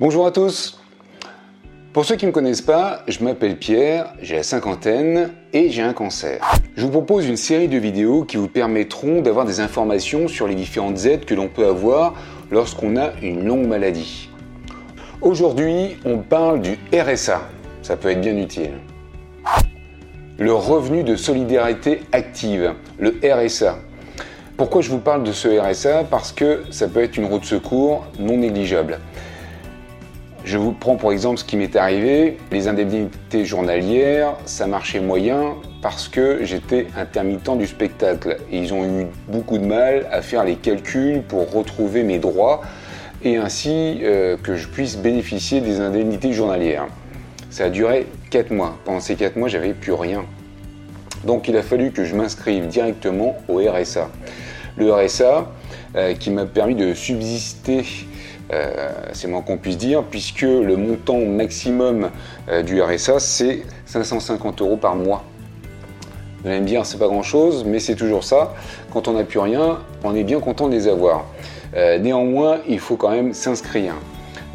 Bonjour à tous. Pour ceux qui ne me connaissent pas, je m'appelle Pierre, j'ai la cinquantaine et j'ai un cancer. Je vous propose une série de vidéos qui vous permettront d'avoir des informations sur les différentes aides que l'on peut avoir lorsqu'on a une longue maladie. Aujourd'hui, on parle du RSA. Ça peut être bien utile. Le revenu de solidarité active, le RSA. Pourquoi je vous parle de ce RSA Parce que ça peut être une route de secours non négligeable. Je vous prends pour exemple ce qui m'est arrivé. Les indemnités journalières, ça marchait moyen parce que j'étais intermittent du spectacle. Et ils ont eu beaucoup de mal à faire les calculs pour retrouver mes droits et ainsi euh, que je puisse bénéficier des indemnités journalières. Ça a duré 4 mois. Pendant ces 4 mois, j'avais plus rien. Donc il a fallu que je m'inscrive directement au RSA. Le RSA euh, qui m'a permis de subsister euh, c'est moins qu'on puisse dire, puisque le montant maximum euh, du RSA, c'est 550 euros par mois. Vous allez me dire, c'est pas grand chose, mais c'est toujours ça. Quand on n'a plus rien, on est bien content de les avoir. Euh, néanmoins, il faut quand même s'inscrire.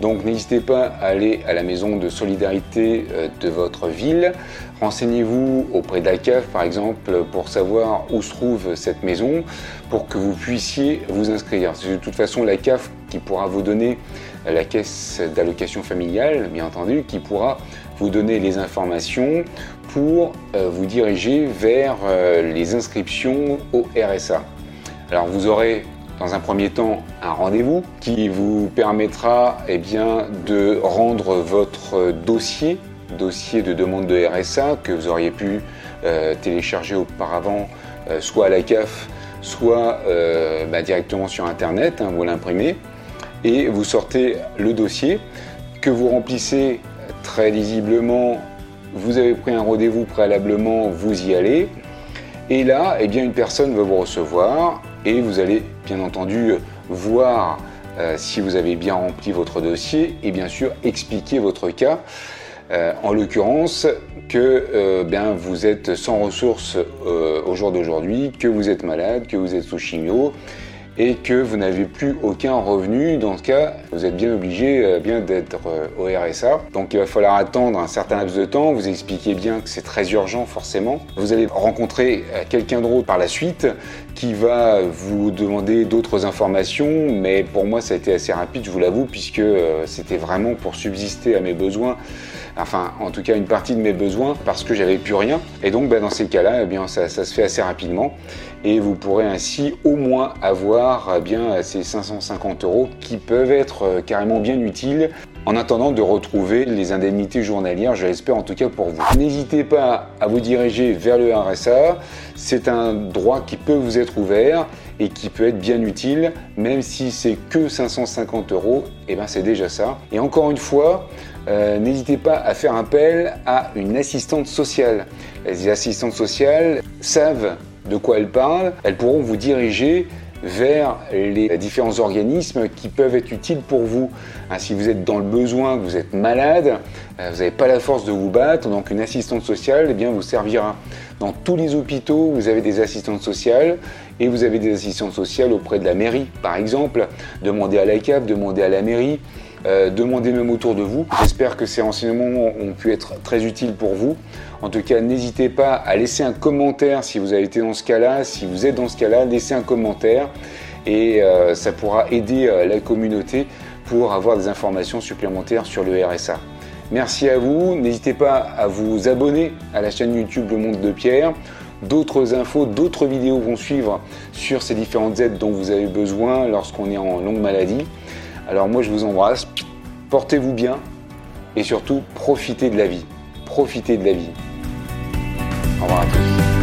Donc n'hésitez pas à aller à la maison de solidarité de votre ville. Renseignez-vous auprès de la CAF par exemple pour savoir où se trouve cette maison pour que vous puissiez vous inscrire. C'est de toute façon la CAF qui pourra vous donner la caisse d'allocation familiale, bien entendu, qui pourra vous donner les informations pour euh, vous diriger vers euh, les inscriptions au RSA. Alors vous aurez dans un premier temps un rendez-vous qui vous permettra eh de rendre votre dossier, dossier de demande de RSA que vous auriez pu euh, télécharger auparavant, soit à la CAF, soit bah, directement sur Internet, hein, vous l'imprimez et vous sortez le dossier que vous remplissez très lisiblement. Vous avez pris un rendez-vous préalablement, vous y allez. Et là, eh bien, une personne va vous recevoir et vous allez bien entendu voir euh, si vous avez bien rempli votre dossier et bien sûr expliquer votre cas. Euh, en l'occurrence, que euh, bien, vous êtes sans ressources au jour d'aujourd'hui, que vous êtes malade, que vous êtes sous chimio et que vous n'avez plus aucun revenu, dans ce cas, vous êtes bien obligé euh, bien d'être euh, au RSA. Donc il va falloir attendre un certain laps de temps. Vous expliquez bien que c'est très urgent forcément. Vous allez rencontrer euh, quelqu'un d'autre par la suite qui va vous demander d'autres informations, mais pour moi ça a été assez rapide, je vous l'avoue, puisque c'était vraiment pour subsister à mes besoins enfin en tout cas une partie de mes besoins parce que j'avais plus rien. Et donc ben, dans ces cas-là, eh bien ça, se fait assez rapidement et vous pourrez ainsi au moins avoir eh bien ces 550 euros qui peuvent être euh, carrément bien utiles en attendant de retrouver les indemnités journalières, je l'espère en tout cas pour vous. N'hésitez pas à vous diriger vers le RSA, c'est un droit qui peut vous être ouvert et qui peut être bien utile, même si c'est que 550 euros, et eh ben c'est déjà ça. Et encore une fois, euh, n'hésitez pas à faire appel à une assistante sociale. Les assistantes sociales savent de quoi elles parlent, elles pourront vous diriger vers les différents organismes qui peuvent être utiles pour vous. Hein, si vous êtes dans le besoin, vous êtes malade, euh, vous n'avez pas la force de vous battre, donc une assistante sociale eh bien, vous servira. Dans tous les hôpitaux, vous avez des assistantes sociales et vous avez des assistantes sociales auprès de la mairie, par exemple. Demandez à la CAP, demandez à la mairie. Euh, demandez même autour de vous. J'espère que ces renseignements ont pu être très utiles pour vous. En tout cas, n'hésitez pas à laisser un commentaire si vous avez été dans ce cas-là. Si vous êtes dans ce cas-là, laissez un commentaire et euh, ça pourra aider euh, la communauté pour avoir des informations supplémentaires sur le RSA. Merci à vous. N'hésitez pas à vous abonner à la chaîne YouTube Le Monde de Pierre. D'autres infos, d'autres vidéos vont suivre sur ces différentes aides dont vous avez besoin lorsqu'on est en longue maladie. Alors moi je vous embrasse, portez-vous bien et surtout profitez de la vie. Profitez de la vie. Au revoir à tous.